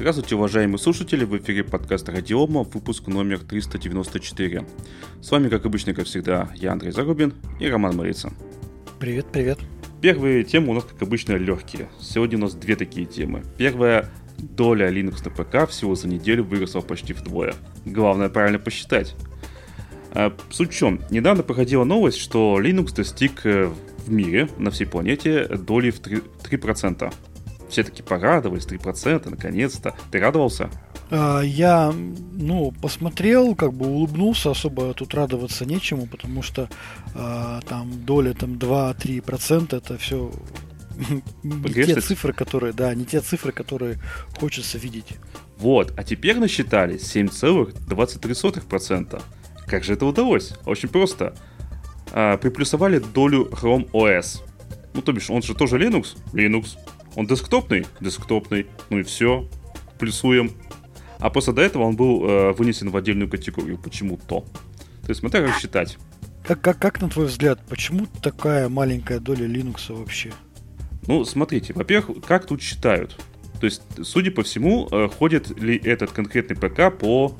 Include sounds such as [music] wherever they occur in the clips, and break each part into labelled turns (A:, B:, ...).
A: Здравствуйте, уважаемые слушатели, в эфире подкаста Радиома, выпуск номер 394. С вами, как обычно, как всегда, я Андрей Зарубин и Роман Марица.
B: Привет, привет.
A: Первые темы у нас, как обычно, легкие. Сегодня у нас две такие темы. Первая доля Linux на ПК всего за неделю выросла почти вдвое. Главное правильно посчитать. А, суть в чем? Недавно проходила новость, что Linux достиг э, в мире, на всей планете, доли в 3%. 3%. Все таки порадовались, 3%, наконец-то. Ты радовался?
B: А, я, ну, посмотрел, как бы улыбнулся, особо тут радоваться нечему, потому что а, там доля там 2-3% это все не те цифры, которые, да, не те цифры, которые хочется видеть.
A: Вот, а теперь насчитали 7,23%. Как же это удалось? Очень просто. А, приплюсовали долю Chrome OS. Ну, то бишь, он же тоже Linux? Linux. Он десктопный? Десктопный. Ну и все. Плюсуем. А после до этого он был э, вынесен в отдельную категорию. Почему-то. То есть смотря как считать.
B: Как, как, как на твой взгляд, почему такая маленькая доля Linux вообще?
A: Ну, смотрите, во-первых, как тут считают? То есть, судя по всему, э, ходит ли этот конкретный ПК по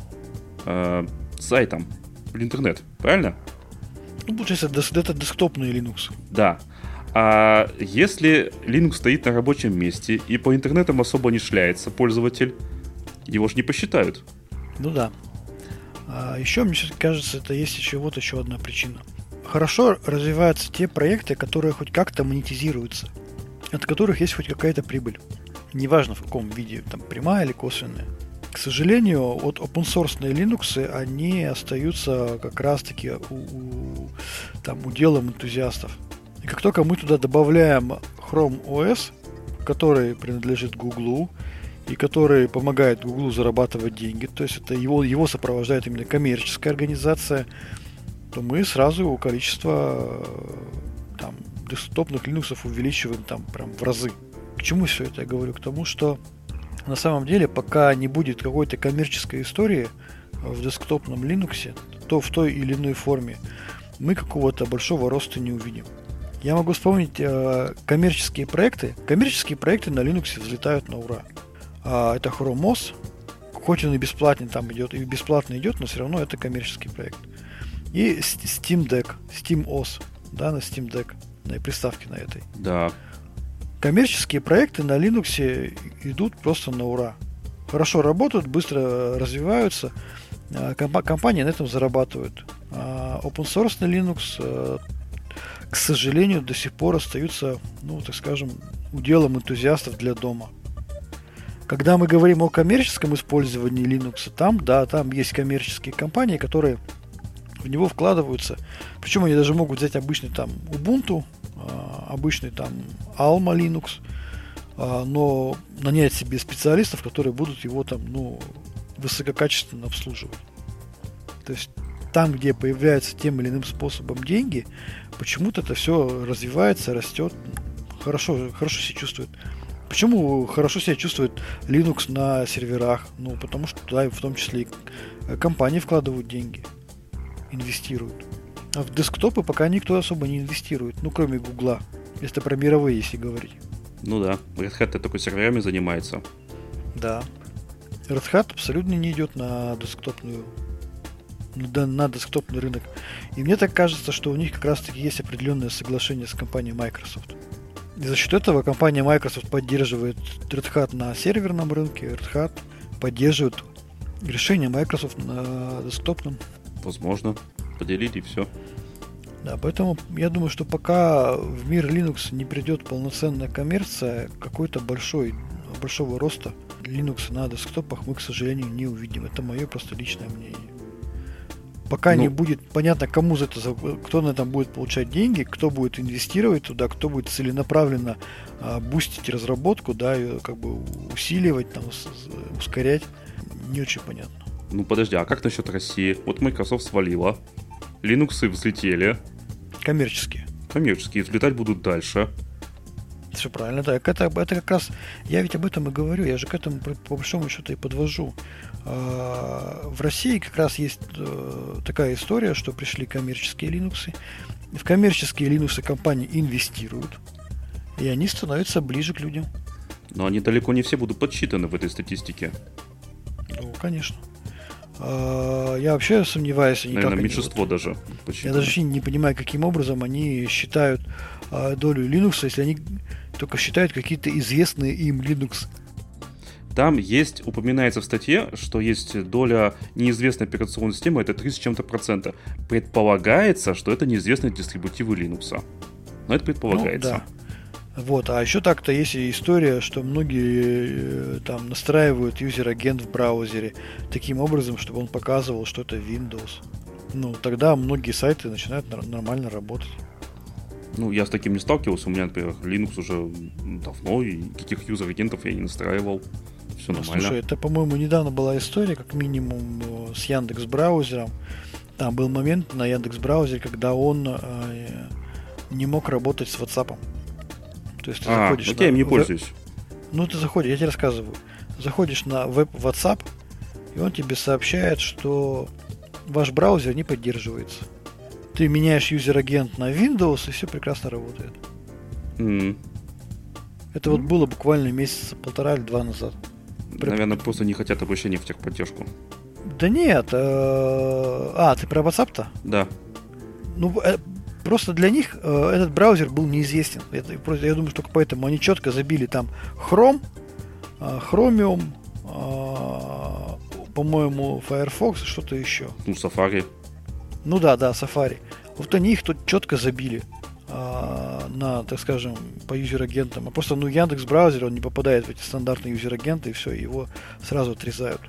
A: э, сайтам в интернет, правильно?
B: Ну, получается, это десктопный Linux.
A: Да. А если Linux стоит на рабочем месте и по интернетам особо не шляется пользователь, его же не посчитают.
B: Ну да. А еще, мне кажется, это есть еще вот еще одна причина. Хорошо развиваются те проекты, которые хоть как-то монетизируются, от которых есть хоть какая-то прибыль. Неважно в каком виде, там прямая или косвенная. К сожалению, вот open source Linux, они остаются как раз-таки у, у, там, уделом энтузиастов. И как только мы туда добавляем Chrome OS, который принадлежит Google, и который помогает Google зарабатывать деньги, то есть это его, его сопровождает именно коммерческая организация, то мы сразу количество там, десктопных Linux увеличиваем там прям в разы. К чему все это я говорю? К тому, что на самом деле, пока не будет какой-то коммерческой истории в десктопном Linux, то в той или иной форме мы какого-то большого роста не увидим. Я могу вспомнить э, коммерческие проекты. Коммерческие проекты на Linux взлетают на ура. А, это Chrome OS. Хоть он и бесплатный там идет, и бесплатно идет, но все равно это коммерческий проект. И Steam Deck, Steam OS, да, на Steam Deck, на приставке на этой.
A: Да.
B: Коммерческие проекты на Linux идут просто на ура. Хорошо работают, быстро развиваются, а, компании на этом зарабатывают. А open source на Linux э, к сожалению, до сих пор остаются, ну, так скажем, уделом энтузиастов для дома. Когда мы говорим о коммерческом использовании Linux, там, да, там есть коммерческие компании, которые в него вкладываются. Причем они даже могут взять обычный там Ubuntu, а, обычный там Alma Linux, а, но нанять себе специалистов, которые будут его там, ну, высококачественно обслуживать. То есть там, где появляются тем или иным способом деньги, почему-то это все развивается, растет, хорошо, хорошо себя чувствует. Почему хорошо себя чувствует Linux на серверах? Ну, потому что туда в том числе и компании вкладывают деньги, инвестируют. А в десктопы пока никто особо не инвестирует, ну, кроме Гугла, если про мировые, если говорить.
A: Ну да, Red Hat только серверами занимается.
B: Да. Red Hat абсолютно не идет на десктопную на десктопный рынок. И мне так кажется, что у них как раз-таки есть определенное соглашение с компанией Microsoft. И за счет этого компания Microsoft поддерживает Red Hat на серверном рынке, Red Hat поддерживает решение Microsoft на десктопном.
A: Возможно. Поделили и все.
B: Да, поэтому я думаю, что пока в мир Linux не придет полноценная коммерция, какой-то большой, большого роста Linux на десктопах мы, к сожалению, не увидим. Это мое просто личное мнение. Пока ну, не будет понятно, кому за это, кто на этом будет получать деньги, кто будет инвестировать туда, кто будет целенаправленно а, бустить разработку, да, и как бы усиливать, там, ускорять, не очень понятно.
A: Ну подожди, а как насчет России? Вот Microsoft свалила, Linux взлетели.
B: Коммерческие.
A: Коммерческие, взлетать будут дальше.
B: Все правильно, да. Это, это как раз, я ведь об этом и говорю, я же к этому по большому счету и подвожу. А, в России как раз есть э, такая история, что пришли коммерческие Linux. В коммерческие Linux компании инвестируют, и они становятся ближе к людям.
A: Но они далеко не все будут подсчитаны в этой статистике.
B: Ну, конечно. А, я вообще сомневаюсь,
A: они Наверное, меньшинство вот, даже.
B: Я даже не понимаю, каким образом они считают а, долю Linux, если они только считают какие-то известные им Linux.
A: Там есть, упоминается в статье, что есть доля неизвестной операционной системы, это 30 с чем-то процента. Предполагается, что это неизвестные дистрибутивы Linux. Но это предполагается. Ну, да.
B: Вот, а еще так-то есть история, что многие э, там настраивают user-agent в браузере таким образом, чтобы он показывал, что это Windows. Ну, тогда многие сайты начинают нормально работать.
A: Ну, я с таким не сталкивался. У меня, например, Linux уже давно, и никаких user-agent ов я не настраивал. Все ну, нормально.
B: Слушай, это, по-моему, недавно была история, как минимум, э, с Яндекс браузером. Там был момент на Яндекс браузере, когда он э, не мог работать с WhatsApp. То есть ты а, заходишь
A: окей, на... не пользуюсь.
B: Ну, ты заходишь, я тебе рассказываю. Заходишь на веб WhatsApp, и он тебе сообщает, что ваш браузер не поддерживается. Ты меняешь user-agent на Windows, и все прекрасно работает. Mm. Это mm. вот было буквально месяца полтора или два назад.
A: Наверное, просто не хотят обращения в техподдержку.
B: Да нет. Э... А, ты про WhatsApp-то?
A: Да.
B: Ну, э, Просто для них э, этот браузер был неизвестен. Это, просто, я думаю, что только поэтому они четко забили там Chrome, э, Chromium, э, по-моему, Firefox, что-то еще.
A: Ну, Safari.
B: Ну да, да, Safari. Вот они их тут четко забили э, на, так скажем, по юзер-агентам. А просто, ну, Яндекс браузер, он не попадает в эти стандартные юзер-агенты, и все, его сразу отрезают.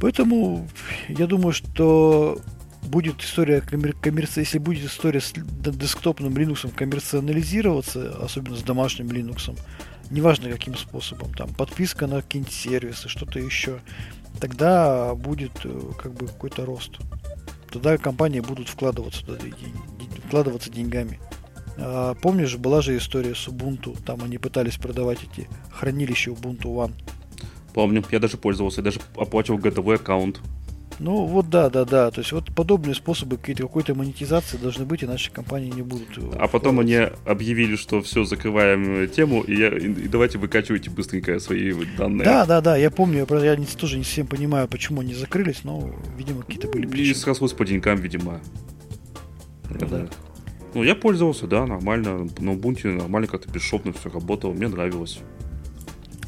B: Поэтому я думаю, что будет история коммерции, если будет история с десктопным Linux коммерциализироваться, особенно с домашним Linux, неважно каким способом, там подписка на какие-нибудь сервисы, что-то еще, тогда будет э, как бы какой-то рост. Тогда компании будут вкладываться, вкладываться деньгами. А, помнишь, была же история с Ubuntu, там они пытались продавать эти хранилища Ubuntu One.
A: Помню, я даже пользовался, я даже оплачивал готовый аккаунт.
B: Ну вот да, да, да. То есть вот подобные способы какой-то монетизации должны быть, иначе компании не будут.
A: Э, а потом они объявили, что все, закрываем э, тему, и, я, и давайте выкачивайте быстренько свои данные.
B: Да, да, да, я помню, я, я не, тоже не совсем понимаю, почему они закрылись, но, видимо, какие-то были причины. И
A: срослось по деньгам, видимо. Ну, да. Ну, я пользовался, да, нормально. На Ubuntu нормально как-то бесшовно все работало, мне нравилось.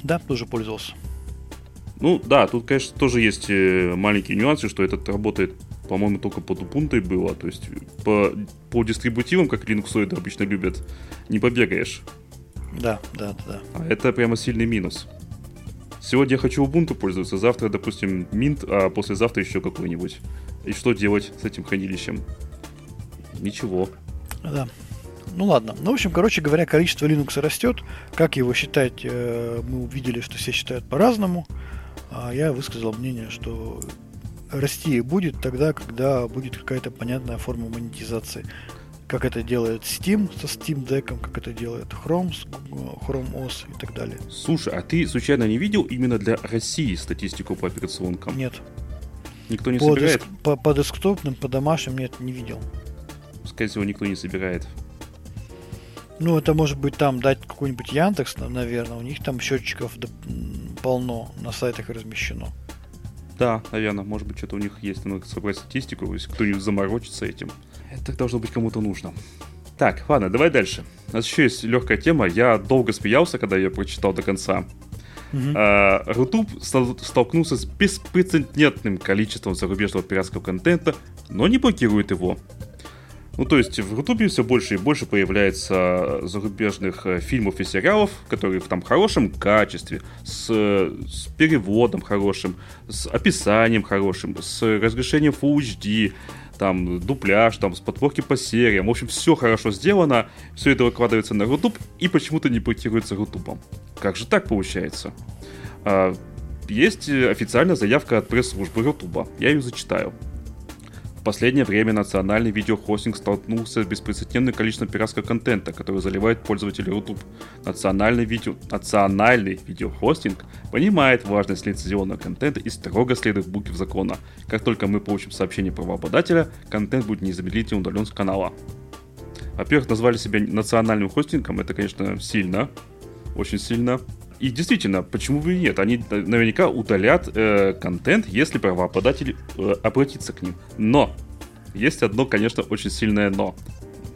B: Да, тоже пользовался.
A: Ну да, тут, конечно, тоже есть э, маленькие нюансы, что этот работает, по-моему, только под Ubuntu было. То есть по, по дистрибутивам, как Linux обычно любят, не побегаешь.
B: Да, да, да.
A: А это прямо сильный минус. Сегодня я хочу Ubuntu пользоваться, завтра, допустим, Mint, а послезавтра еще какой-нибудь. И что делать с этим хранилищем? Ничего.
B: Да. Ну ладно. Ну, в общем, короче говоря, количество Linux растет. Как его считать, э, мы увидели, что все считают по-разному а я высказал мнение, что расти будет тогда, когда будет какая-то понятная форма монетизации. Как это делает Steam со Steam Deck, как это делает Chrome с Chrome OS и так далее.
A: Слушай, а ты случайно не видел именно для России статистику по операционкам?
B: Нет.
A: Никто не по собирает? Деск,
B: по, по десктопным, по домашним нет, не видел.
A: Скорее всего, никто не собирает.
B: Ну, это может быть там дать какой-нибудь Яндекс, наверное. У них там счетчиков полно на сайтах размещено.
A: Да, наверное, может быть, что-то у них есть, надо собрать статистику, если кто-нибудь заморочится этим. Это должно быть кому-то нужно. Так, ладно, давай дальше. У нас еще есть легкая тема. Я долго смеялся, когда я прочитал до конца. Uh-huh. Рутуб столкнулся с беспрецедентным количеством зарубежного пиратского контента, но не блокирует его. Ну, то есть в Рутубе все больше и больше появляется зарубежных э, фильмов и сериалов, которые в там хорошем качестве, с, с переводом хорошим, с описанием хорошим, с разрешением Full HD, там, дубляж, там, с подборки по сериям. В общем, все хорошо сделано, все это выкладывается на Рутуб и почему-то не блокируется Рутубом. Как же так получается? А, есть официальная заявка от пресс-службы Рутуба. Я ее зачитаю последнее время национальный видеохостинг столкнулся с беспрецедентным количеством пиратского контента, который заливает пользователи YouTube. Национальный, видео... национальный видеохостинг понимает важность лицензионного контента и строго следует букве закона. Как только мы получим сообщение правообладателя, контент будет незамедлительно удален с канала. Во-первых, назвали себя национальным хостингом, это, конечно, сильно, очень сильно. И действительно, почему бы и нет? Они наверняка удалят э, контент, если правообладатель э, обратится к ним. Но есть одно, конечно, очень сильное но.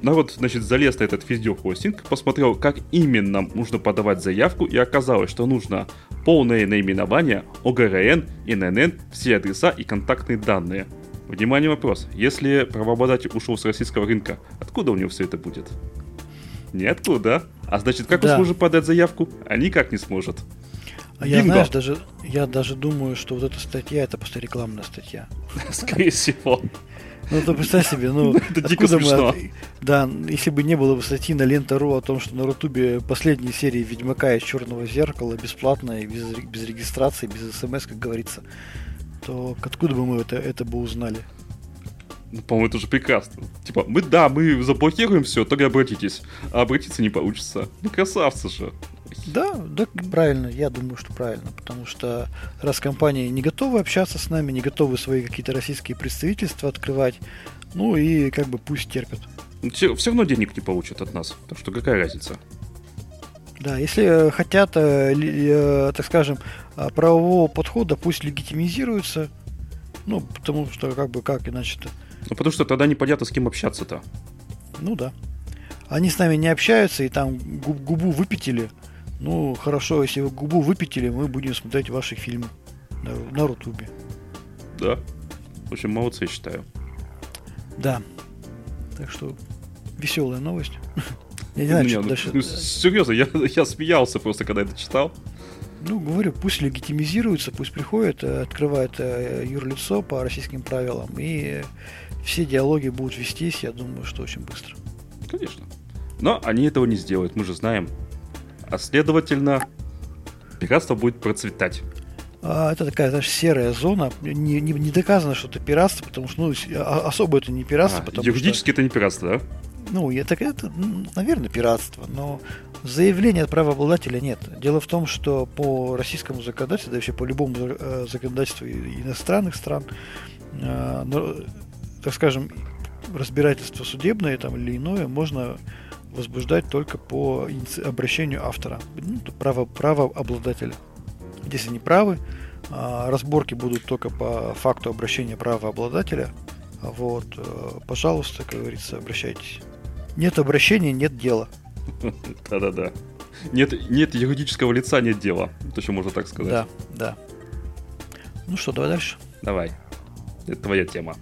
A: Народ, значит, залез на этот видеохостинг, посмотрел, как именно нужно подавать заявку, и оказалось, что нужно полное наименование, ОГРН, ИНН, все адреса и контактные данные. Внимание, вопрос. Если правообладатель ушел с российского рынка, откуда у него все это будет? Ниоткуда. А значит, как да. он сможет подать заявку? А никак не сможет.
B: А я, знаешь, даже, я даже думаю, что вот эта статья, это просто рекламная статья. [laughs]
A: Скорее всего.
B: Ну, ты представь себе, ну, [laughs]
A: это дико смешно. Мы,
B: да, если бы не было бы статьи на Лента.ру о том, что на Рутубе последние серии Ведьмака из Черного Зеркала бесплатно и без, без регистрации, без смс, как говорится, то откуда бы мы это, это бы узнали?
A: По-моему, это же прекрасно. Типа, мы, да, мы заблокируем все, только обратитесь. А обратиться не получится. Ну, красавцы же.
B: Да, да, правильно, я думаю, что правильно, потому что раз компании не готовы общаться с нами, не готовы свои какие-то российские представительства открывать, ну и как бы пусть терпят.
A: Все, все равно денег не получат от нас, так что какая разница?
B: Да, если хотят, э, э, так скажем, э, правового подхода, пусть легитимизируются, ну, потому что как бы как иначе-то.
A: Ну, потому что тогда непонятно, с кем общаться-то.
B: Ну да. Они с нами не общаются и там губу выпятили, ну, хорошо, если вы губу выпятили, мы будем смотреть ваши фильмы на, на Рутубе.
A: Да. В общем, молодцы, я считаю.
B: Да. Так что веселая новость. [laughs] Я не знаю,
A: что ну, дальше. Ну, серьезно, я, я смеялся просто, когда это читал.
B: Ну, говорю, пусть легитимизируется, пусть приходит, э, открывает э, юрлицо по российским правилам, и все диалоги будут вестись, я думаю, что очень быстро.
A: Конечно. Но они этого не сделают, мы же знаем, а следовательно, пиратство будет процветать.
B: А, это такая, знаешь, серая зона. Не, не, не доказано, что это пиратство, потому что, ну, а, особо это не пиратство, а, потому
A: юридически
B: что...
A: это не пиратство, да?
B: Ну, это, это, наверное, пиратство, но заявления от правообладателя нет. Дело в том, что по российскому законодательству, да вообще по любому э, законодательству иностранных стран, э, так скажем, разбирательство судебное там, или иное можно возбуждать только по обращению автора, ну, право, право обладателя. Если они правы, а, разборки будут только по факту обращения правообладателя. Вот, э, пожалуйста, как говорится, обращайтесь. Нет обращения, нет дела. [laughs]
A: Да-да-да. Нет, нет юридического лица, нет дела. Это еще можно так сказать.
B: Да, да. Ну что, давай дальше.
A: Давай. Это твоя тема.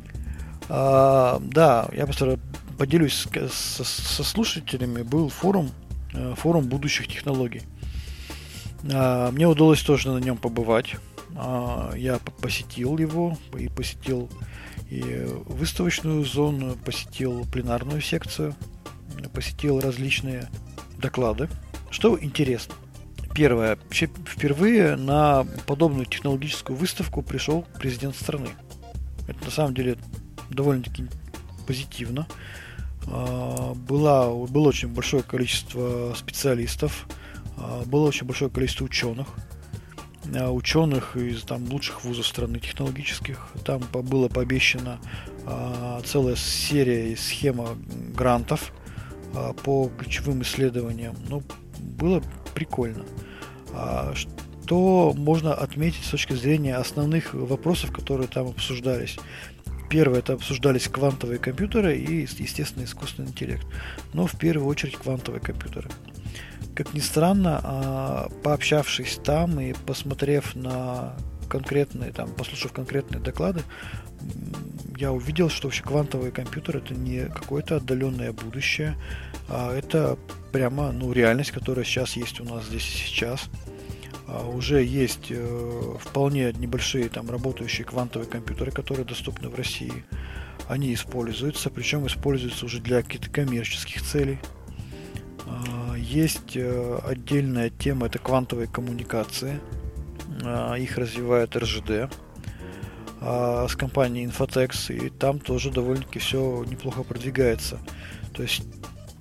B: А, да, я просто поделюсь со, со слушателями, был форум, э, форум будущих технологий. А, мне удалось тоже на нем побывать. А, я посетил его и посетил и выставочную зону, посетил пленарную секцию, посетил различные доклады. Что интересно? Первое. Вообще впервые на подобную технологическую выставку пришел президент страны. Это на самом деле довольно-таки позитивно. А, была, было очень большое количество специалистов, а, было очень большое количество ученых, а, ученых из там, лучших вузов страны технологических. Там было пообещано целая серия и схема грантов по ключевым исследованиям. Ну, было прикольно. Что можно отметить с точки зрения основных вопросов, которые там обсуждались? Первое, это обсуждались квантовые компьютеры и, естественно, искусственный интеллект. Но в первую очередь квантовые компьютеры. Как ни странно, а, пообщавшись там и посмотрев на конкретные, там, послушав конкретные доклады, я увидел, что вообще квантовые компьютеры это не какое-то отдаленное будущее, а это прямо ну, реальность, которая сейчас есть у нас здесь и сейчас. А, уже есть э, вполне небольшие там работающие квантовые компьютеры, которые доступны в России. Они используются, причем используются уже для каких-то коммерческих целей. А, есть э, отдельная тема, это квантовые коммуникации. А, их развивает РЖД с компанией Infotex, и там тоже довольно-таки все неплохо продвигается. То есть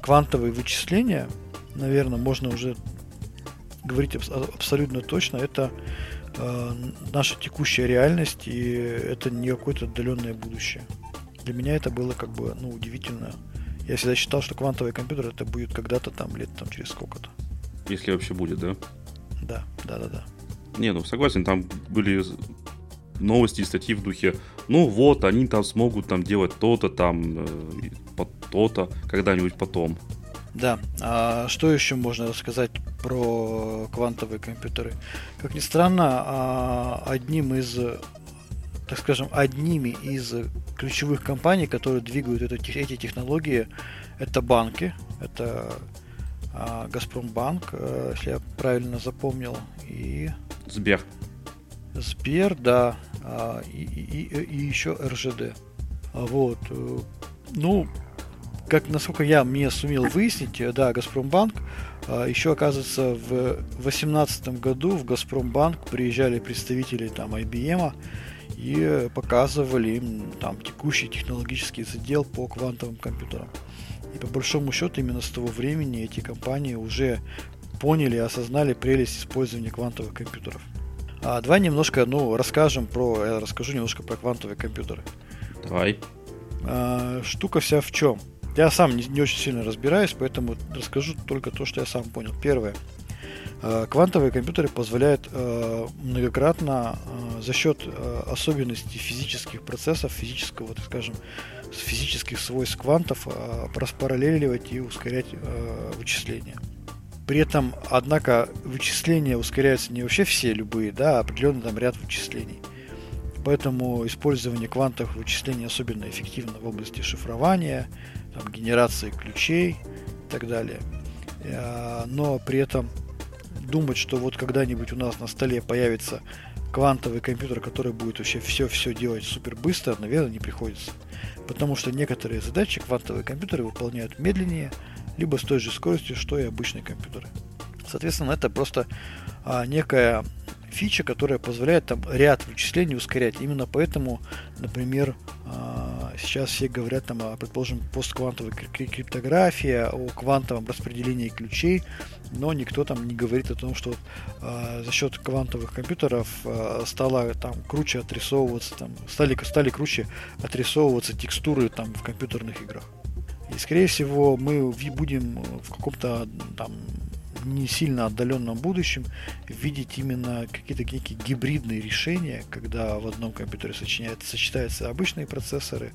B: квантовые вычисления, наверное, можно уже говорить абсолютно точно, это э, наша текущая реальность, и это не какое-то отдаленное будущее. Для меня это было как бы ну, удивительно. Я всегда считал, что квантовый компьютер это будет когда-то там лет там через сколько-то.
A: Если вообще будет, да?
B: Да, да, да, да.
A: Не, ну согласен, там были новости и статьи в духе, ну вот, они там смогут там делать то-то там, э, то-то, когда-нибудь потом.
B: Да, а что еще можно рассказать про квантовые компьютеры? Как ни странно, а, одним из, так скажем, одними из ключевых компаний, которые двигают это, эти технологии, это банки, это а, Газпромбанк, э, если я правильно запомнил, и...
A: Сбер.
B: Сбер, да, а, и, и, и, еще РЖД. Вот. Э, ну, как насколько я мне сумел выяснить, э, да, Газпромбанк, а, еще оказывается в 2018 году в Газпромбанк приезжали представители там IBM и показывали им там текущий технологический задел по квантовым компьютерам. И по большому счету именно с того времени эти компании уже поняли и осознали прелесть использования квантовых компьютеров. А, давай немножко, ну, расскажем про, я расскажу немножко про квантовые компьютеры.
A: Давай.
B: А, штука вся в чем? Я сам не, не очень сильно разбираюсь, поэтому расскажу только то, что я сам понял. Первое. А, квантовые компьютеры позволяют а, многократно а, за счет особенностей физических процессов, физического, так скажем, физических свойств квантов распараллеливать и ускорять вычисления. При этом, однако, вычисления ускоряются не вообще все любые, да, а определенный там ряд вычислений. Поэтому использование квантовых вычислений особенно эффективно в области шифрования, там, генерации ключей и так далее. Э, но при этом думать, что вот когда-нибудь у нас на столе появится квантовый компьютер, который будет вообще все-все делать супер быстро, наверное, не приходится. Потому что некоторые задачи квантовые компьютеры выполняют медленнее, либо с той же скоростью, что и обычные компьютеры. Соответственно, это просто а, некая фича, которая позволяет там ряд вычислений ускорять. Именно поэтому, например, а, сейчас все говорят там о, предположим, постквантовой криптографии, о квантовом распределении ключей, но никто там не говорит о том, что э, за счет квантовых компьютеров стало там круче отрисовываться, там стали стали круче отрисовываться текстуры там в компьютерных играх. И, скорее всего, мы будем в каком-то там не сильно отдаленном будущем видеть именно какие-то некие гибридные решения, когда в одном компьютере сочиняется, сочетаются обычные процессоры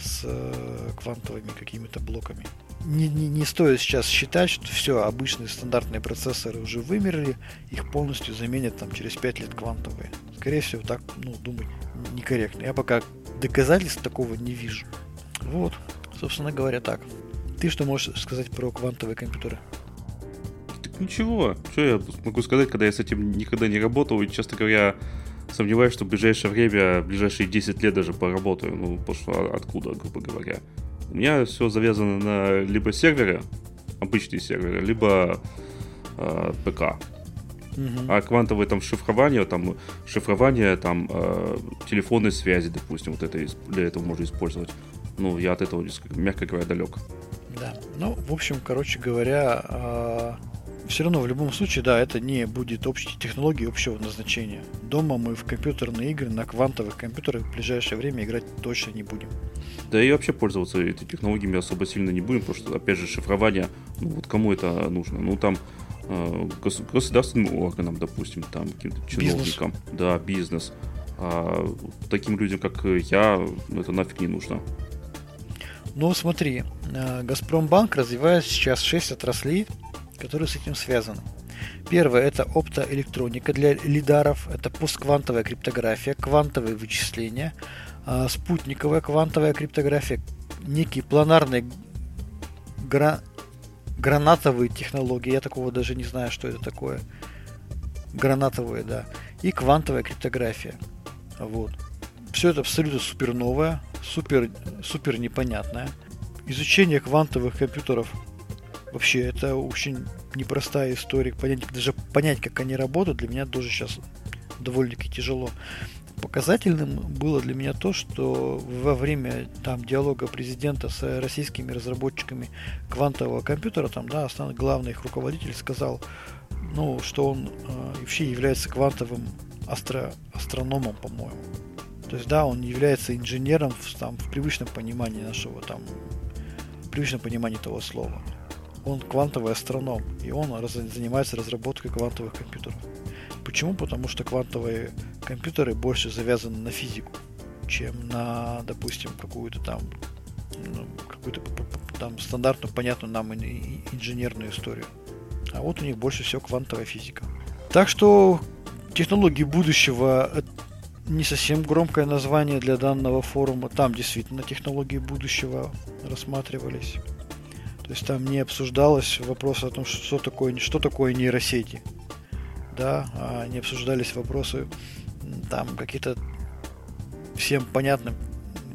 B: с э, квантовыми какими-то блоками. Не, не, не стоит сейчас считать, что все, обычные стандартные процессоры уже вымерли, их полностью заменят там через 5 лет квантовые. Скорее всего, так, ну, думать некорректно. Я пока доказательств такого не вижу. Вот, собственно говоря, так. Ты что можешь сказать про квантовые компьютеры?
A: Ничего. Что я могу сказать, когда я с этим никогда не работал, и, честно говоря, сомневаюсь, что в ближайшее время, в ближайшие 10 лет даже поработаю. Ну, пошло откуда, грубо говоря. У меня все завязано на либо серверы, обычные серверы, либо э, ПК. Uh-huh. А квантовое там шифрование, там шифрование, там э, телефонной связи, допустим, вот это для этого можно использовать. Ну, я от этого, мягко говоря, далек.
B: Да. Ну, в общем, короче говоря, э, все равно в любом случае, да, это не будет общей технологии общего назначения. Дома мы в компьютерные игры на квантовых компьютерах в ближайшее время играть точно не будем.
A: Да и вообще пользоваться этой технологиями особо сильно не будем, потому что, опять же, шифрование, ну вот кому это нужно? Ну там э, гос- государственным органам, допустим, там каким-то чиновникам, бизнес. да, бизнес. А таким людям, как я, это нафиг не нужно.
B: Ну, смотри, э, Газпромбанк развивает сейчас 6 отраслей, которые с этим связаны. Первое – это оптоэлектроника для лидаров, это постквантовая криптография, квантовые вычисления, а, спутниковая квантовая криптография, некие планарные гра... гранатовые технологии, я такого даже не знаю, что это такое. Гранатовые, да. И квантовая криптография. Вот. Все это абсолютно супер новое, супер, супер непонятное. Изучение квантовых компьютеров Вообще, это очень непростая история. Понять, даже понять, как они работают, для меня тоже сейчас довольно-таки тяжело. Показательным было для меня то, что во время там диалога президента с российскими разработчиками квантового компьютера, там, да, основной главный их руководитель сказал, ну, что он э, вообще является квантовым астро, астрономом, по-моему. То есть, да, он является инженером в, там, в привычном понимании нашего там, в привычном понимании того слова. Он квантовый астроном, и он раз, занимается разработкой квантовых компьютеров. Почему? Потому что квантовые компьютеры больше завязаны на физику, чем на, допустим, какую-то там ну, какую-то там стандартную, понятную нам инженерную историю. А вот у них больше всего квантовая физика. Так что технологии будущего не совсем громкое название для данного форума. Там действительно технологии будущего рассматривались. То есть там не обсуждалось вопрос о том, что такое, что такое нейросети. Да, а не обсуждались вопросы там какие-то всем понятным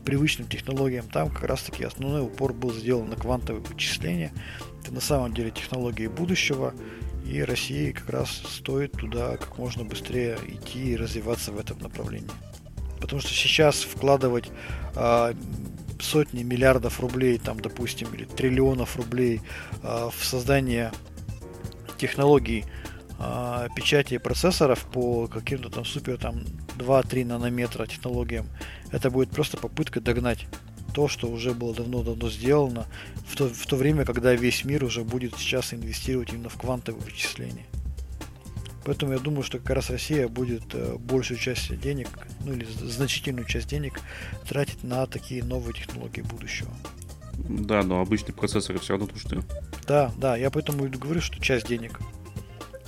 B: привычным технологиям. Там как раз таки основной упор был сделан на квантовые вычисления. Это на самом деле технологии будущего. И России как раз стоит туда как можно быстрее идти и развиваться в этом направлении. Потому что сейчас вкладывать э, сотни миллиардов рублей, там, допустим, или триллионов рублей э, в создание технологий э, печати процессоров по каким-то там супер там 2-3 нанометра технологиям, это будет просто попытка догнать то, что уже было давно-давно сделано, в то, в то время, когда весь мир уже будет сейчас инвестировать именно в квантовые вычисления. Поэтому я думаю, что как раз Россия будет э, большую часть денег, ну или значительную часть денег тратить на такие новые технологии будущего.
A: Да, но обычные процессоры все равно нужны.
B: Да, да, я поэтому и говорю, что часть денег.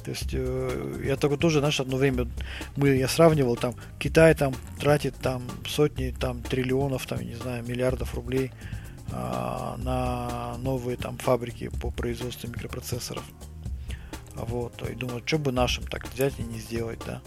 B: То есть э, я такой тоже, знаешь, одно время мы, я сравнивал, там, Китай там тратит там сотни, там, триллионов, там, не знаю, миллиардов рублей э, на новые там фабрики по производству микропроцессоров. Вот, и думаю, что бы нашим так взять и не сделать, да.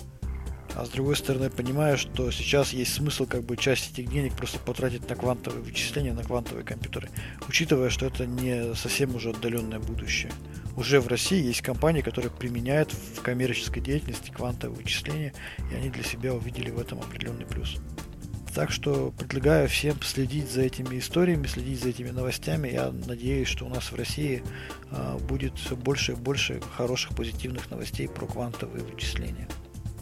B: А с другой стороны, понимаю, что сейчас есть смысл как бы часть этих денег просто потратить на квантовые вычисления, на квантовые компьютеры, учитывая, что это не совсем уже отдаленное будущее уже в России есть компании, которые применяют в коммерческой деятельности квантовые вычисления, и они для себя увидели в этом определенный плюс. Так что предлагаю всем следить за этими историями, следить за этими новостями. Я надеюсь, что у нас в России э, будет все больше и больше хороших позитивных новостей про квантовые вычисления.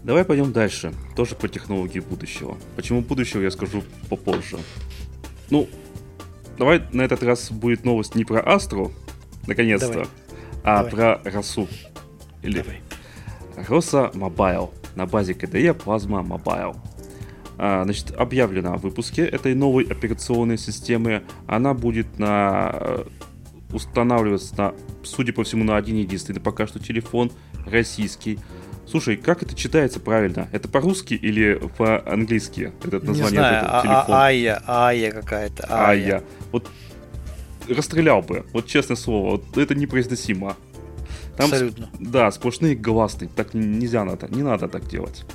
A: Давай пойдем дальше. Тоже про технологии будущего. Почему будущего, я скажу попозже. Ну, давай на этот раз будет новость не про Астру, наконец-то, Давай а Давай. про Росу. Или Давай. Роса Мобайл на базе KDE Plasma Mobile. А, значит, объявлено о выпуске этой новой операционной системы. Она будет на э, устанавливаться на, судя по всему, на один единственный пока что телефон российский. Слушай, как это читается правильно? Это по-русски или по-английски? Это название
B: Не знаю, этого телефона? А, Ая, Ая какая-то.
A: Ая. Вот расстрелял бы. Вот честное слово, вот это непроизносимо. Там Абсолютно. Сп- да, сплошные гласные. Так нельзя надо, не надо так делать.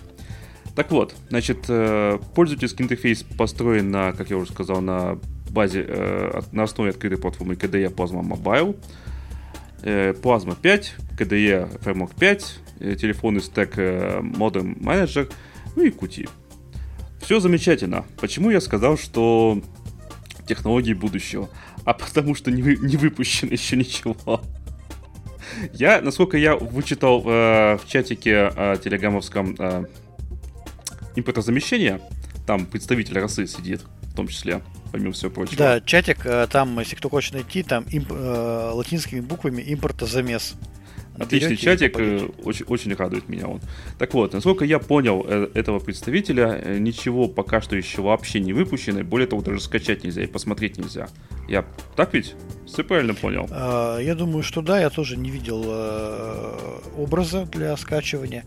A: Так вот, значит, э, пользовательский интерфейс построен на, как я уже сказал, на базе, э, на основе открытой платформы KDE Plasma Mobile. Э, Plasma 5, KDE Framework 5, телефонный стек Modem Manager, ну и Qt. Все замечательно. Почему я сказал, что технологии будущего? а потому что не, не выпущено еще ничего. Я, насколько я вычитал э, в чатике э, телеграммовском э, импортозамещения, там представитель росы сидит, в том числе, помимо всего прочего.
B: Да, чатик, э, там, если кто хочет найти, там имп, э, латинскими буквами импортозамес.
A: Отличный чатик, э, очень, очень радует меня он. Так вот, насколько я понял э, этого представителя, ничего пока что еще вообще не выпущено, более того, даже скачать нельзя и посмотреть нельзя. Я так ведь? Все правильно понял?
B: А, я думаю, что да, я тоже не видел образа для скачивания.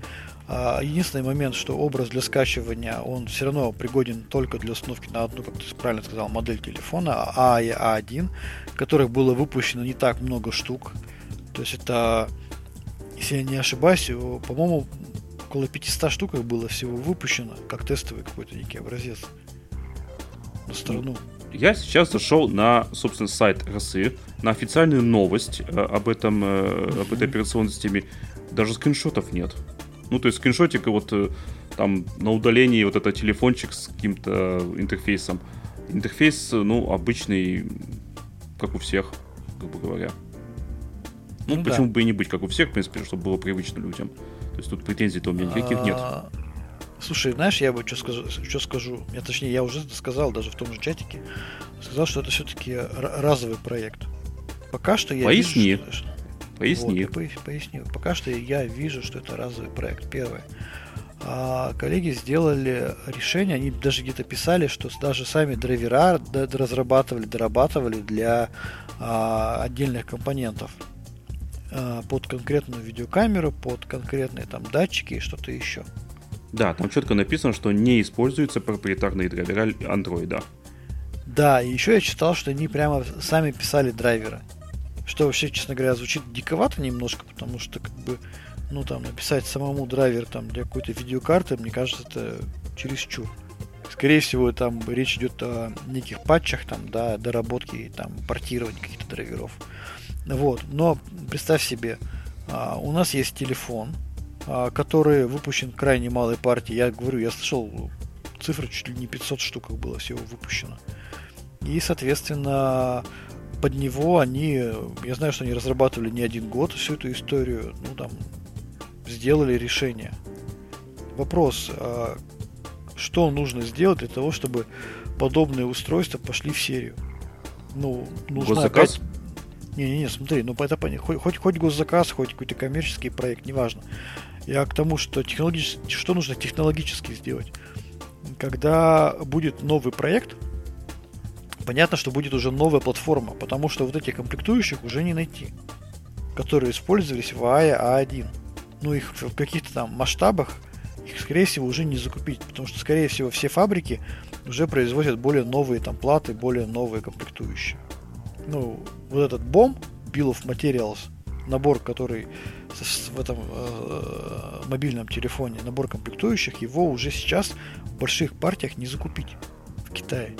B: А, единственный момент, что образ для скачивания, он все равно пригоден только для установки на одну, как ты правильно сказал, модель телефона А1, которых было выпущено не так много штук. То есть это если я не ошибаюсь, по-моему, около 500 штук было всего выпущено, как тестовый какой-то некий образец на страну.
A: Я сейчас зашел на, собственно, сайт РСИ, на официальную новость э, об, этом, э, об этой операционной системе. Даже скриншотов нет. Ну, то есть скриншотик вот э, там на удалении вот это телефончик с каким-то интерфейсом. Интерфейс, ну, обычный, как у всех, грубо говоря. Ну, ну почему да. бы и не быть, как у всех, в принципе, чтобы было привычно людям. То есть тут претензий-то у меня никаких нет. А,
B: слушай, знаешь, я бы что скажу, что скажу, я точнее, я уже сказал даже в том же чатике, сказал, что это все-таки разовый проект. Пока что я
A: Поясни.
B: вижу, что...
A: Поясни.
B: Вот, я поясню. Пока что я вижу, что это разовый проект. Первое. А коллеги сделали решение, они даже где-то писали, что даже сами драйвера разрабатывали, дорабатывали для а, отдельных компонентов а, под конкретную видеокамеру, под конкретные там датчики и что-то еще.
A: Да, там четко написано, что не используются проприетарные драйвера Android.
B: Да, и еще я читал, что они прямо сами писали драйверы. Что вообще, честно говоря, звучит диковато немножко, потому что как бы, ну там, написать самому драйвер там для какой-то видеокарты, мне кажется, это чересчур. Скорее всего, там речь идет о неких патчах, там, да, доработки, там, портирования каких-то драйверов. Вот. Но представь себе, а, у нас есть телефон, а, который выпущен крайне малой партии. Я говорю, я слышал цифры чуть ли не 500 штук было всего выпущено. И, соответственно, под него они, я знаю, что они разрабатывали не один год всю эту историю, ну там, сделали решение. Вопрос, а что нужно сделать для того, чтобы подобные устройства пошли в серию? Ну, нужно
A: Госзаказ?
B: опять... Не-не-не, смотри, ну это хоть, хоть, хоть госзаказ, хоть какой-то коммерческий проект, неважно. Я к тому, что технологически, что нужно технологически сделать. Когда будет новый проект, понятно, что будет уже новая платформа, потому что вот этих комплектующих уже не найти, которые использовались в AIA A1. Ну, их в каких-то там масштабах их, скорее всего, уже не закупить, потому что, скорее всего, все фабрики уже производят более новые там платы, более новые комплектующие. Ну, вот этот BOM, Bill of Materials, набор, который в этом э, мобильном телефоне, набор комплектующих, его уже сейчас в больших партиях не закупить в Китае.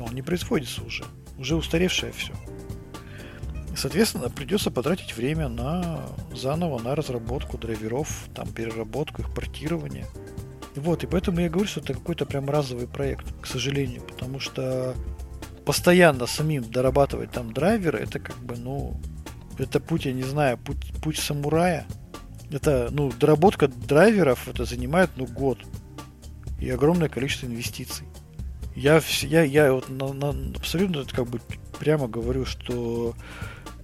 B: Но он не производится уже. Уже устаревшее все. Соответственно, придется потратить время на заново на разработку драйверов, там переработку их, портирование. Вот, и поэтому я говорю, что это какой-то прям разовый проект, к сожалению, потому что постоянно самим дорабатывать там драйверы, это как бы, ну, это путь, я не знаю, путь, путь самурая. Это, ну, доработка драйверов, это занимает, ну, год. И огромное количество инвестиций. Я, я, я вот на, на, абсолютно как бы прямо говорю, что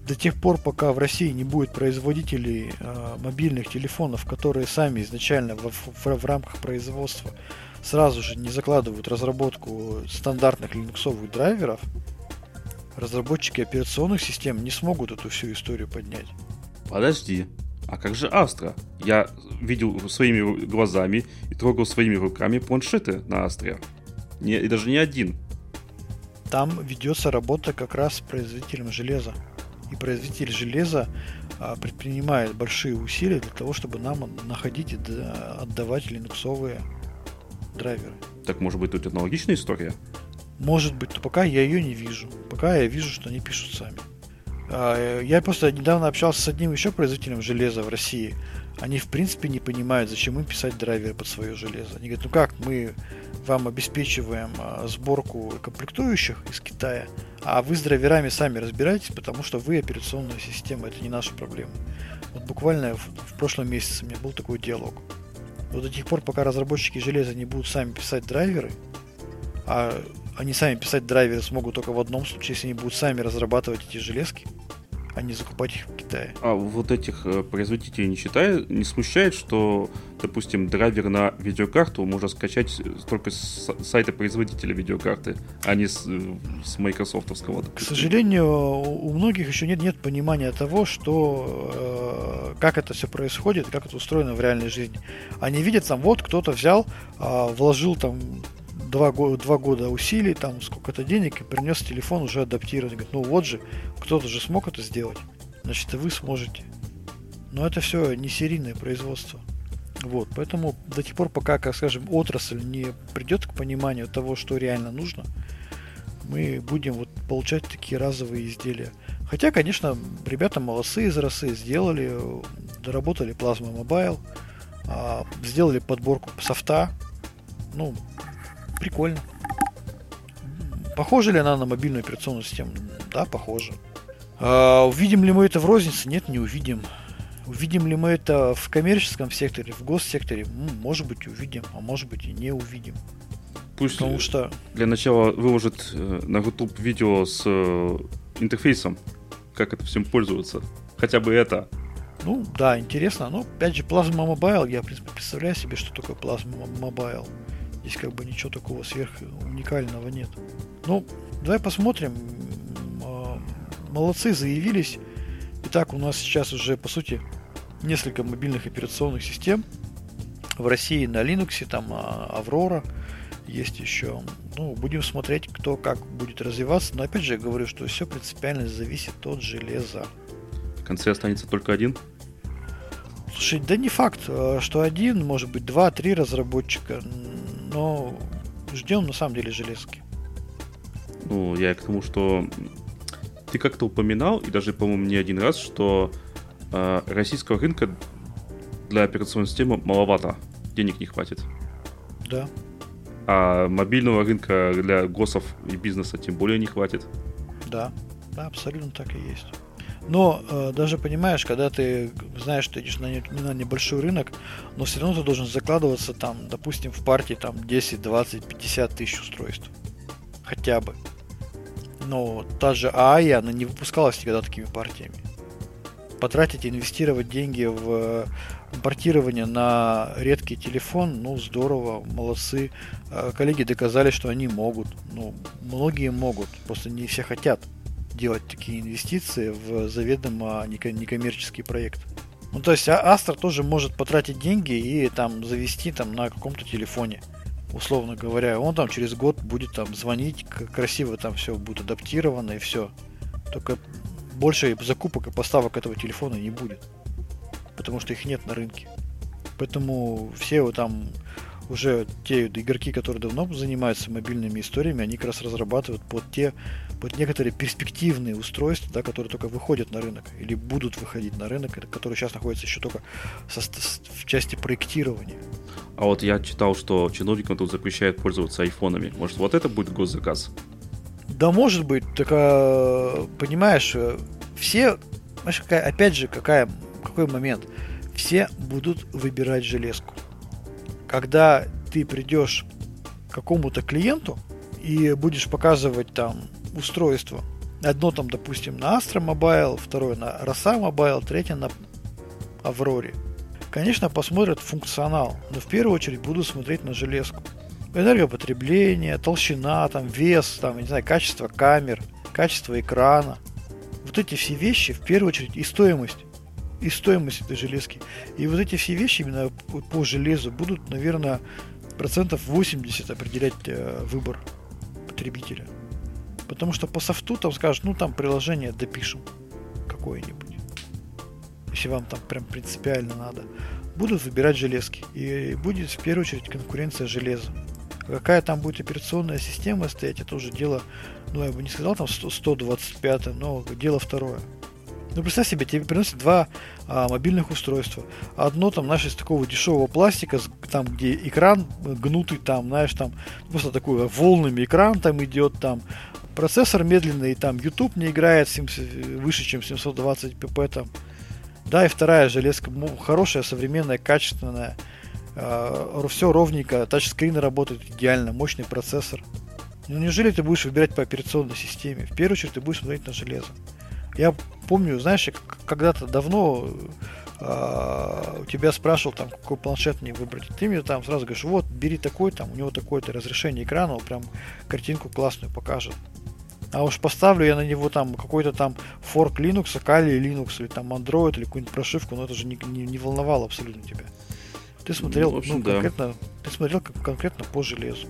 B: до тех пор, пока в России не будет производителей э, мобильных телефонов, которые сами изначально в, в, в рамках производства сразу же не закладывают разработку стандартных линуксовых драйверов, разработчики операционных систем не смогут эту всю историю поднять.
A: Подожди, а как же Astra? Я видел своими глазами и трогал своими руками планшеты на Astra. Не, и даже не один.
B: Там ведется работа как раз с производителем железа. И производитель железа а, предпринимает большие усилия для того, чтобы нам находить и отдавать линуксовые драйверы.
A: Так может быть тут аналогичная история?
B: Может быть, но пока я ее не вижу. Пока я вижу, что они пишут сами. А, я просто недавно общался с одним еще производителем железа в России. Они в принципе не понимают, зачем им писать драйверы под свое железо. Они говорят, ну как, мы вам обеспечиваем а, сборку комплектующих из Китая, а вы с драйверами сами разбирайтесь, потому что вы операционная система, это не наша проблема. Вот буквально в, в прошлом месяце у меня был такой диалог. Вот до тех пор, пока разработчики железа не будут сами писать драйверы, а они сами писать драйверы смогут только в одном случае, если они будут сами разрабатывать эти железки, а не закупать их в Китае.
A: А вот этих э, производителей не считает, не смущает, что, допустим, драйвер на видеокарту можно скачать только с сайта производителя видеокарты, а не с, э, с майкрософтовского.
B: К сожалению, у многих еще нет, нет понимания того, что э, как это все происходит, как это устроено в реальной жизни. Они видят там, вот кто-то взял, э, вложил там два, два года усилий, там сколько-то денег и принес телефон уже адаптированный. Говорит, ну вот же, кто-то же смог это сделать, значит и вы сможете. Но это все не серийное производство. Вот, поэтому до тех пор, пока, как скажем, отрасль не придет к пониманию того, что реально нужно, мы будем вот получать такие разовые изделия. Хотя, конечно, ребята молодцы из росы, сделали, доработали Plasma а, сделали подборку софта. Ну, Прикольно. Похоже ли она на мобильную операционную систему? Да, похоже. А, увидим ли мы это в рознице? Нет, не увидим. Увидим ли мы это в коммерческом секторе, в госсекторе? Может быть, увидим, а может быть и не увидим.
A: Пусть Потому что... для начала выложит э, на YouTube видео с э, интерфейсом как это всем пользоваться. Хотя бы это.
B: Ну, да, интересно. Но, опять же, Plasma Mobile, я, в принципе, представляю себе, что такое Plasma Mobile. Здесь как бы ничего такого сверх уникального нет. Ну, давай посмотрим. А, молодцы, заявились. Итак, у нас сейчас уже, по сути, несколько мобильных операционных систем. В России на Linux, там Aurora есть еще. Ну, будем смотреть, кто как будет развиваться. Но опять же, я говорю, что все принципиально зависит от железа.
A: В конце останется только один?
B: Слушай, да не факт, э, что один, может быть, два, три разработчика, но ждем на самом деле железки.
A: Ну, я к тому, что ты как-то упоминал, и даже, по-моему, не один раз, что э, российского рынка для операционной системы маловато, денег не хватит.
B: Да.
A: А мобильного рынка для госов и бизнеса тем более не хватит.
B: Да, да, абсолютно так и есть. Но э, даже понимаешь, когда ты знаешь, что идешь на, не, на небольшой рынок, но все равно ты должен закладываться там, допустим, в партии там 10, 20, 50 тысяч устройств. Хотя бы. Но та же ААИ, она не выпускалась никогда такими партиями. Потратить, инвестировать деньги в портирование на редкий телефон, ну, здорово, молодцы. Э, коллеги доказали, что они могут. Ну, многие могут, просто не все хотят делать такие инвестиции в заведомо некоммерческий проект. Ну, то есть а, Astra тоже может потратить деньги и там завести там на каком-то телефоне, условно говоря. Он там через год будет там звонить, красиво там все будет адаптировано и все. Только больше закупок и поставок этого телефона не будет. Потому что их нет на рынке. Поэтому все вот там уже те игроки, которые давно занимаются мобильными историями, они как раз разрабатывают под те под некоторые перспективные устройства, да, которые только выходят на рынок или будут выходить на рынок, которые сейчас находятся еще только со, в части проектирования.
A: А вот я читал, что чиновникам тут запрещают пользоваться айфонами. Может, вот это будет госзаказ?
B: Да, может быть. Так, а, понимаешь, э, все, знаешь, какая, опять же, какая, какой момент? Все будут выбирать железку. Когда ты придешь к какому-то клиенту и будешь показывать там устройство. Одно там, допустим, на Astra Mobile, второе на Rosa Mobile, третье на Авроре. Конечно, посмотрят функционал, но в первую очередь буду смотреть на железку. Энергопотребление, толщина, там, вес, там, не знаю, качество камер, качество экрана. Вот эти все вещи, в первую очередь, и стоимость. И стоимость этой железки. И вот эти все вещи именно по железу будут, наверное, процентов 80 определять э, выбор потребителя. Потому что по софту там скажут, ну там приложение допишем какое-нибудь. Если вам там прям принципиально надо. Будут выбирать железки. И будет в первую очередь конкуренция железа. Какая там будет операционная система стоять, это уже дело, ну я бы не сказал там 125, но дело второе. Ну, представь себе, тебе приносят два а, мобильных устройства. Одно там, знаешь, из такого дешевого пластика, там, где экран гнутый, там, знаешь, там, просто такой волнами экран там идет, там, процессор медленный, там YouTube не играет 70, выше, чем 720 pp там. Да, и вторая железка хорошая, современная, качественная. Э, все ровненько, тачскрины работают идеально, мощный процессор. Ну неужели ты будешь выбирать по операционной системе? В первую очередь ты будешь смотреть на железо. Я помню, знаешь, когда-то давно э, у тебя спрашивал, там, какой планшет мне выбрать. Ты мне там сразу говоришь, вот, бери такой, там, у него такое-то разрешение экрана, он прям картинку классную покажет. А уж поставлю я на него там какой-то там форк Linux, Kali Linux, или там Android, или какую-нибудь прошивку, но это же не, не, не волновало абсолютно тебя. Ты смотрел, ну, общем, ну, конкретно, ты смотрел как, конкретно по железу.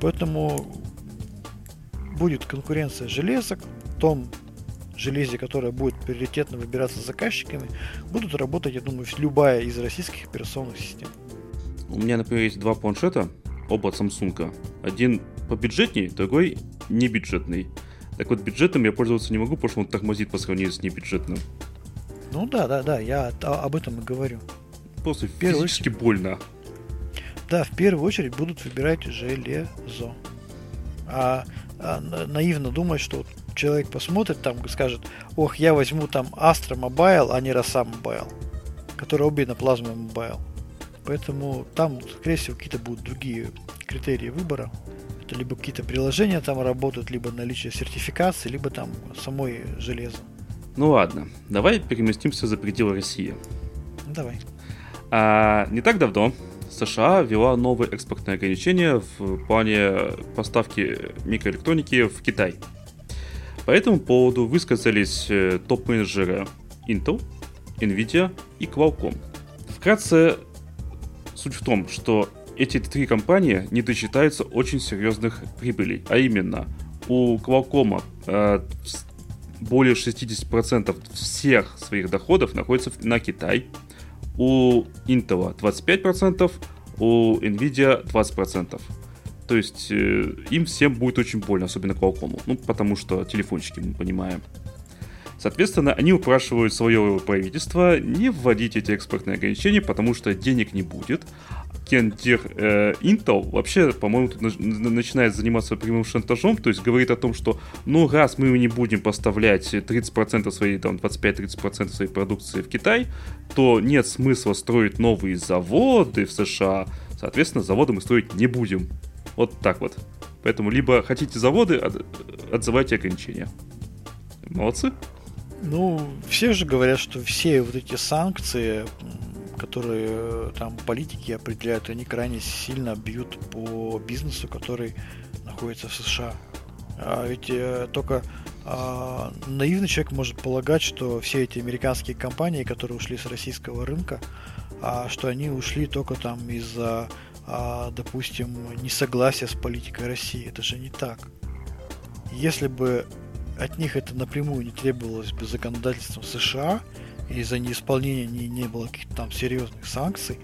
B: Поэтому будет конкуренция железок, в том железе, которое будет приоритетно выбираться заказчиками, будут работать, я думаю, любая из российских операционных систем.
A: У меня, например, есть два планшета, оба от Samsung. Один побюджетней, другой не бюджетный. Так вот, бюджетным я пользоваться не могу, потому что он тормозит по сравнению с небюджетным.
B: Ну да, да, да, я об этом и говорю.
A: Просто в физически очередь... больно.
B: Да, в первую очередь будут выбирать железо. А, а наивно думать, что человек посмотрит там и скажет, ох, я возьму там Astra Mobile, а не Rosa Mobile, которые обе на Plasma Mobile. Поэтому там, скорее всего, какие-то будут другие критерии выбора это либо какие-то приложения там работают, либо наличие сертификации, либо там самой железо.
A: Ну ладно, давай переместимся за пределы России.
B: Давай.
A: А, не так давно США ввела новые экспортные ограничения в плане поставки микроэлектроники в Китай. По этому поводу высказались э, топ-менеджеры Intel, Nvidia и Qualcomm. Вкратце, суть в том, что эти три компании не досчитаются очень серьезных прибылей, а именно у Qualcomm э, более 60% всех своих доходов находится на Китай, у Intel 25%, у Nvidia 20%. То есть э, им всем будет очень больно, особенно Qualcomm. Ну, потому что телефончики, мы понимаем. Соответственно, они упрашивают свое правительство не вводить эти экспортные ограничения, потому что денег не будет. Кен Дир э, Intel вообще, по-моему, тут начинает заниматься прямым шантажом, то есть говорит о том, что ну раз мы не будем поставлять 30% своей, там, 25-30% своей продукции в Китай, то нет смысла строить новые заводы в США, соответственно, заводы мы строить не будем. Вот так вот. Поэтому либо хотите заводы, отзывайте ограничения. Молодцы.
B: Ну, все же говорят, что все вот эти санкции, которые э, там политики определяют, они крайне сильно бьют по бизнесу, который находится в США. А ведь э, только а, наивный человек может полагать, что все эти американские компании, которые ушли с российского рынка, а, что они ушли только там из-за, допустим, несогласия с политикой России. Это же не так. Если бы от них это напрямую не требовалось бы законодательством США, и за неисполнение не, не было каких-то там серьезных санкций,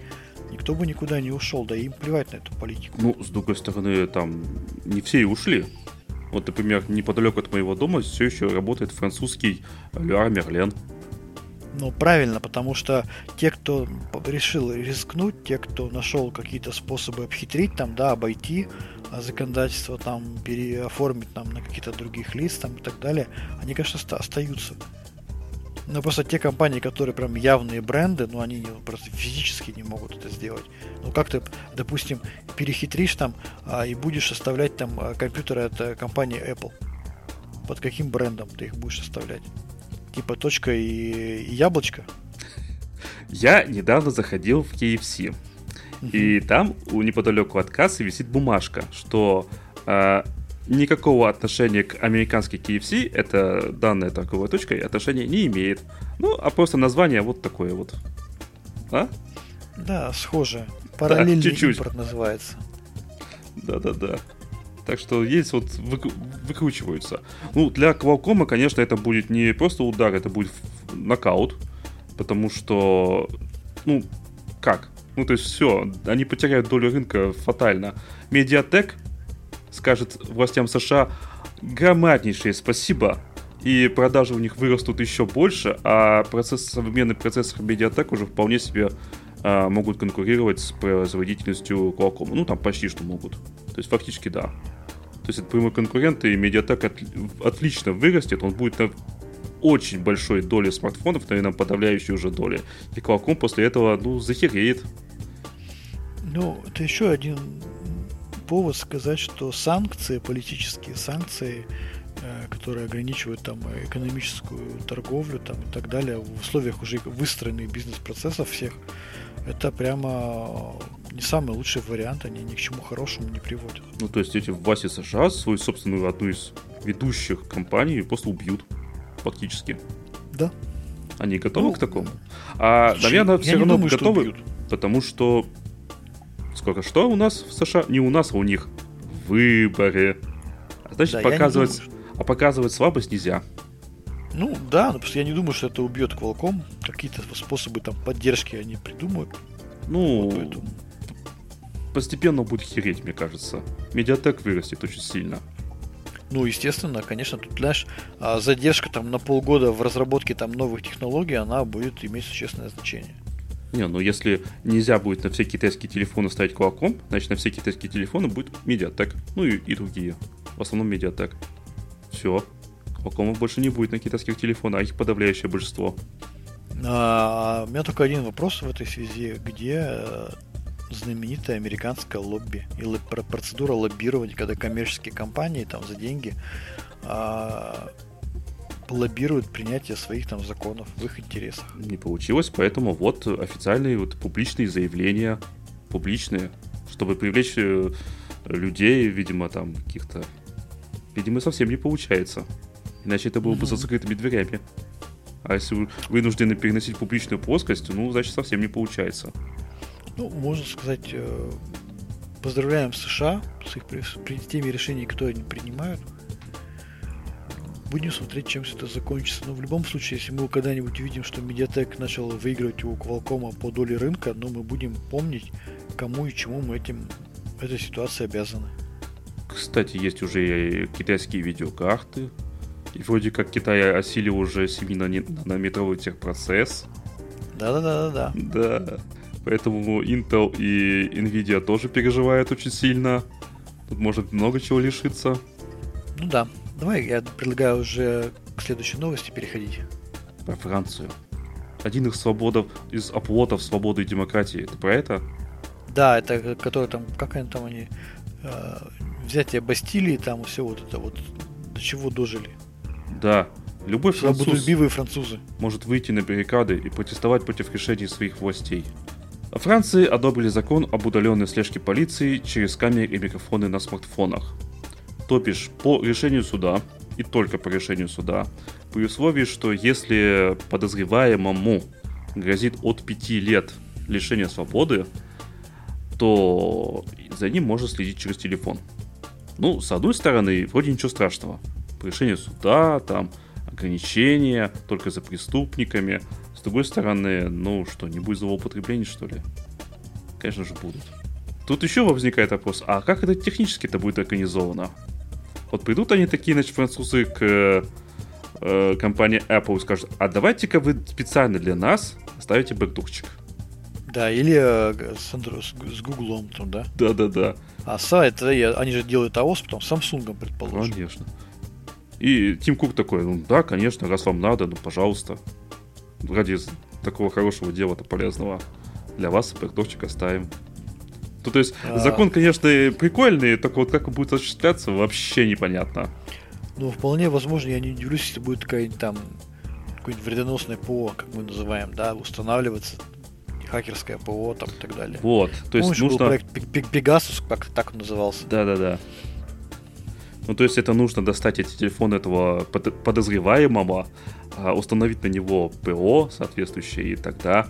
B: никто бы никуда не ушел, да и им плевать на эту политику.
A: Ну, с другой стороны, там не все и ушли. Вот, например, неподалеку от моего дома все еще работает французский Люар Мерлен.
B: Ну, правильно, потому что те, кто решил рискнуть, те, кто нашел какие-то способы обхитрить, там, да, обойти а, законодательство, там, переоформить там на какие-то других лиц, там, и так далее, они, конечно, остаются. Но просто те компании, которые прям явные бренды, ну, они просто физически не могут это сделать. Ну, как ты, допустим, перехитришь там а, и будешь оставлять там а, компьютеры от а, компании Apple. Под каким брендом ты их будешь оставлять? Типа точка и, и яблочко?
A: Я недавно заходил в KFC. И там у неподалеку от кассы висит бумажка, что э, никакого отношения к американской KFC, это данная торговая точка, отношения не имеет. Ну, а просто название вот такое вот. А?
B: Да, схоже. Параллельный да, чуть-чуть. импорт называется.
A: Да-да-да. Так что есть вот вы, выкручиваются. Ну, для Qualcomm, конечно, это будет не просто удар, это будет нокаут. Потому что, ну, как? Ну, то есть все, они потеряют долю рынка фатально. Медиатек скажет властям США громаднейшее спасибо, и продажи у них вырастут еще больше, а процесс, современный процессор Mediatek уже вполне себе а, могут конкурировать с производительностью Qualcomm. Ну, там почти что могут. То есть, фактически, да. То есть, это прямой конкурент, и Mediatek от, отлично вырастет, он будет на очень большой доле смартфонов, наверное, подавляющей уже доли. И Qualcomm после этого, ну, захереет.
B: Ну, это еще один повод сказать, что санкции, политические санкции, э, которые ограничивают там экономическую торговлю там, и так далее, в условиях уже выстроенных бизнес-процессов всех, это прямо не самый лучший вариант, они ни к чему хорошему не приводят.
A: Ну, то есть эти власти США свою собственную одну из ведущих компаний просто убьют, фактически.
B: Да.
A: Они готовы ну, к такому? А, слушай, наверное, все равно думаю, готовы, потому что сколько что у нас в США? Не у нас, а у них. Выборы. А значит, да, показывать, думаю, а показывать слабость нельзя.
B: Ну да, но просто я не думаю, что это убьет Qualcomm. Какие-то способы там поддержки они придумают.
A: Ну, вот постепенно будет хереть, мне кажется. Медиатек вырастет очень сильно.
B: Ну, естественно, конечно, тут, знаешь, а задержка там на полгода в разработке там новых технологий, она будет иметь существенное значение.
A: Не, ну если нельзя будет на все китайские телефоны ставить Qualcomm, значит на все китайские телефоны будет Mediatek. Ну и, и другие. В основном Mediatek. Все. Qualcomm больше не будет на китайских телефонах, а их подавляющее большинство.
B: А, у меня только один вопрос в этой связи. Где знаменитая американская лобби или процедура лоббирования, когда коммерческие компании там за деньги а, лоббируют принятие своих там законов в их интересах.
A: Не получилось, поэтому вот официальные вот публичные заявления, публичные, чтобы привлечь э, людей, видимо, там каких-то... Видимо, совсем не получается. Иначе это было бы за закрытыми дверями. А если вы вынуждены переносить публичную плоскость, ну, значит, совсем не получается.
B: Ну, можно сказать, э, поздравляем США с их при, теми решениями, которые они принимают. Будем смотреть, чем все это закончится. Но в любом случае, если мы когда-нибудь увидим, что Mediatek начал выигрывать у Qualcomm по доле рынка, но мы будем помнить, кому и чему мы этим этой ситуации обязаны.
A: Кстати, есть уже китайские видеокарты. И вроде как Китай осилил уже 7 нанометровый техпроцесс.
B: Да-да-да-да-да.
A: Да. Поэтому Intel и Nvidia тоже переживают очень сильно. Тут может много чего лишиться.
B: Ну да. Давай я предлагаю уже к следующей новости переходить.
A: Про Францию. Один из свободов, из оплотов свободы и демократии. Это про это?
B: Да, это который там, как они там они, э, взятие Бастилии, там все вот это вот, до чего дожили.
A: Да, любой француз
B: французы
A: может выйти на баррикады и протестовать против решений своих властей. Франции одобрили закон об удаленной слежке полиции через камеры и микрофоны на смартфонах. То бишь, по решению суда, и только по решению суда, при условии, что если подозреваемому грозит от 5 лет лишения свободы, то за ним можно следить через телефон. Ну, с одной стороны, вроде ничего страшного. По решению суда, там, ограничения только за преступниками. С другой стороны, ну что, не будет злоупотреблений, что ли? Конечно же, будут. Тут еще возникает вопрос, а как это технически-то будет организовано? Вот придут они такие, значит, французы к э, компании Apple и скажут, а давайте-ка вы специально для нас оставите бэкдурчик.
B: Да, или э, с, Android, с Google там, да?
A: Да-да-да.
B: А сайт, они же делают iOS, потом Samsung, предположим.
A: Конечно. И Тим Кук такой, ну да, конечно, раз вам надо, ну пожалуйста. Ради такого хорошего дела-то полезного. Для вас бэкдорчик оставим. Ну, то есть, а... закон, конечно, прикольный, только вот как он будет осуществляться, вообще непонятно.
B: Ну, вполне возможно, я не удивлюсь, если будет какая-нибудь там какое-нибудь вредоносное ПО, как мы называем, да, устанавливаться хакерское ПО там и так далее.
A: Вот, то есть Помнишь, нужно... был проект
B: Pegasus, как так он назывался?
A: Да-да-да. Ну, то есть это нужно достать эти телефоны этого подозреваемого, а, установить на него ПО соответствующее, и тогда...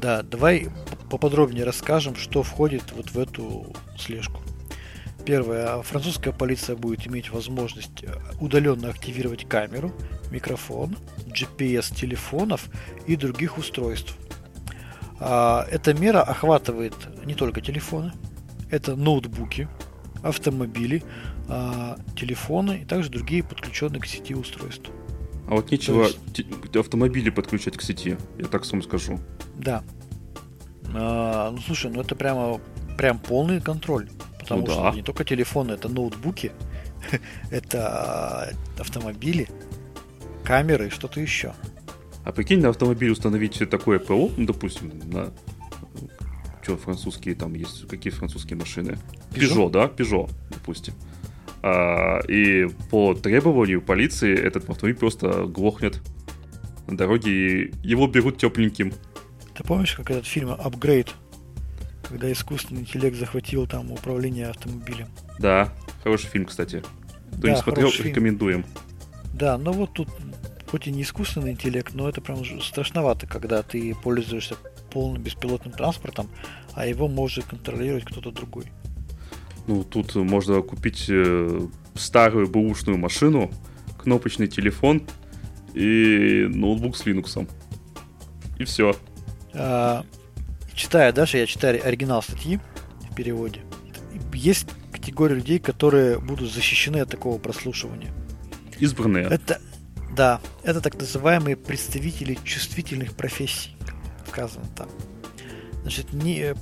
B: Да, давай поподробнее расскажем, что входит вот в эту слежку. Первое. Французская полиция будет иметь возможность э, удаленно активировать камеру, микрофон, GPS телефонов и других устройств. А, эта мера охватывает не только телефоны, это ноутбуки, автомобили, телефоны и также другие подключенные к сети устройства.
A: А вот нечего есть... автомобили подключать к сети, я так сам скажу.
B: Да. А, ну слушай, ну это прямо прям полный контроль. Потому ну, что да. не только телефоны, это ноутбуки, [laughs] это автомобили, камеры и что-то еще.
A: А прикинь, на автомобиль установить такое ПО, ну, допустим, на что французские там есть, какие французские машины? Peugeot, да, Peugeot, допустим. А, и по требованию полиции этот автомобиль просто глохнет на дороге, и его берут тепленьким.
B: Ты помнишь, как этот фильм «Апгрейд», когда искусственный интеллект захватил там управление автомобилем?
A: Да, хороший фильм, кстати. Кто да, не смотрел, рекомендуем. Фильм.
B: Да, но вот тут хоть и не искусственный интеллект, но это прям страшновато, когда ты пользуешься полным беспилотным транспортом, а его может контролировать кто-то другой.
A: Ну, тут можно купить э, старую бэушную машину, кнопочный телефон и ноутбук с Linux. И все.
B: А, читая дальше, я читаю оригинал статьи в переводе. Есть категория людей, которые будут защищены от такого прослушивания.
A: Избранные.
B: Это, да, это так называемые представители чувствительных профессий, сказано там. Значит, не, э,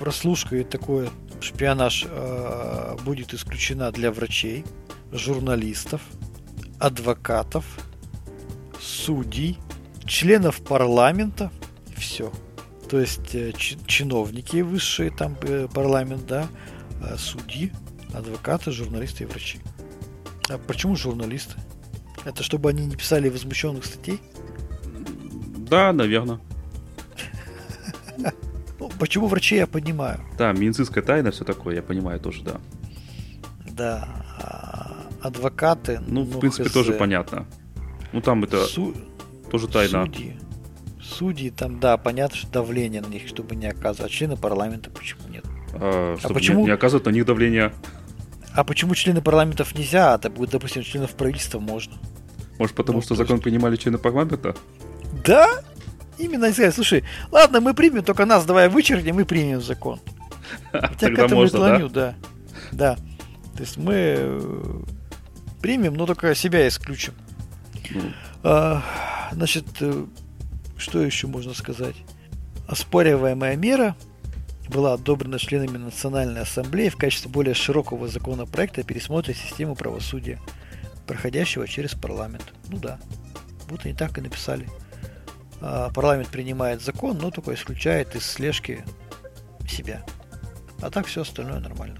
B: прослушка и такое шпионаж э, будет исключена для врачей, журналистов, адвокатов, судей, членов парламента, все. То есть э, чиновники высшие, там э, парламент, да, э, судьи, адвокаты, журналисты и врачи. А почему журналисты? Это чтобы они не писали возмущенных статей?
A: Да, наверное. [laughs]
B: Ну, почему врачи я понимаю?
A: Да, медицинская тайна, все такое, я понимаю тоже, да.
B: Да. А адвокаты.
A: Ну, в принципе, хз. тоже понятно. Ну, там это Су... тоже тайна.
B: Судьи. Судьи, там, да, понятно, что давление на них, чтобы не оказывать. А члены парламента почему нет?
A: А, чтобы а почему... не, не оказывать на них давление.
B: А почему члены парламентов нельзя, а, допустим, членов правительства можно?
A: Может, потому ну, что закон есть... принимали члены парламента?
B: Да, именно и сказать, слушай, ладно, мы примем, только нас давай вычеркнем и примем закон. [laughs] Хотя к этому можно, клоню, да? да. Да. То есть мы э, примем, но только себя исключим. Ну. А, значит, э, что еще можно сказать? Оспариваемая мера была одобрена членами Национальной Ассамблеи в качестве более широкого законопроекта о пересмотре системы правосудия, проходящего через парламент. Ну да, вот они так и написали. А, парламент принимает закон, но только исключает из слежки себя. А так все остальное нормально.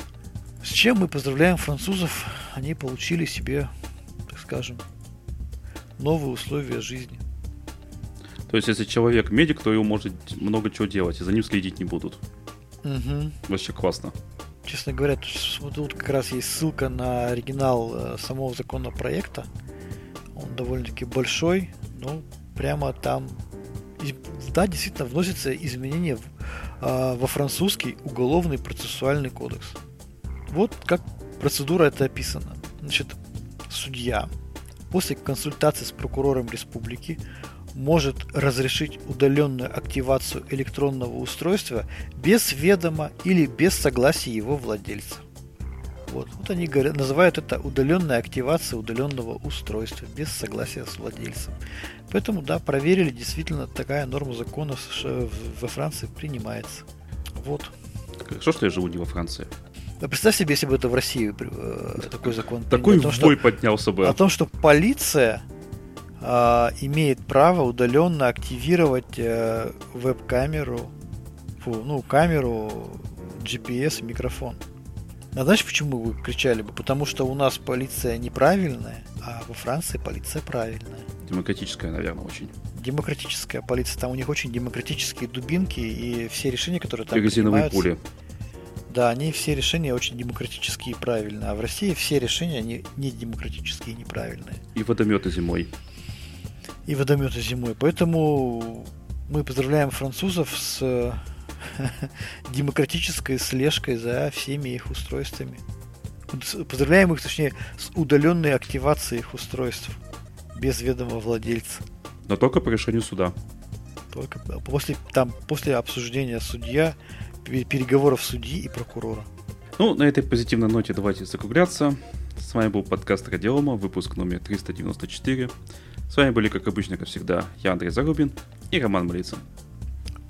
B: С чем мы поздравляем французов? Они получили себе, так скажем, новые условия жизни.
A: То есть, если человек медик, то его может много чего делать, и за ним следить не будут.
B: Угу.
A: Вообще классно.
B: Честно говоря, тут, тут как раз есть ссылка на оригинал э, самого законопроекта. Он довольно-таки большой, но прямо там да, действительно вносятся изменения в, э, во французский уголовный процессуальный кодекс. Вот как процедура это описана. Значит, судья после консультации с прокурором республики может разрешить удаленную активацию электронного устройства без ведома или без согласия его владельца. Вот, вот они говорят, называют это удаленная активация удаленного устройства без согласия с владельцем. Поэтому, да, проверили, действительно такая норма закона во Франции принимается. Вот.
A: Хорошо, что я живу не во Франции.
B: Да представь себе, если бы это в России э, такой закон.
A: Такой том, вой что, поднялся бы.
B: О том, что полиция э, имеет право удаленно активировать э, веб-камеру, фу, ну, камеру, GPS и микрофон. А знаешь, почему вы кричали бы? Потому что у нас полиция неправильная, а во Франции полиция правильная.
A: Демократическая, наверное, очень.
B: Демократическая полиция. Там у них очень демократические дубинки, и все решения, которые там
A: принимаются... пули.
B: Да, они все решения очень демократические и правильные. А в России все решения они не демократические и неправильные.
A: И водометы зимой.
B: И водометы зимой. Поэтому мы поздравляем французов с [laughs] демократической слежкой за всеми их устройствами. Поздравляем их, точнее, с удаленной активацией их устройств без ведома владельца.
A: Но только по решению суда.
B: Только после, там, после обсуждения судья, переговоров судьи и прокурора.
A: Ну, на этой позитивной ноте давайте закругляться. С вами был подкаст Радиома, выпуск номер 394. С вами были, как обычно, как всегда, я Андрей Зарубин и Роман Малицын.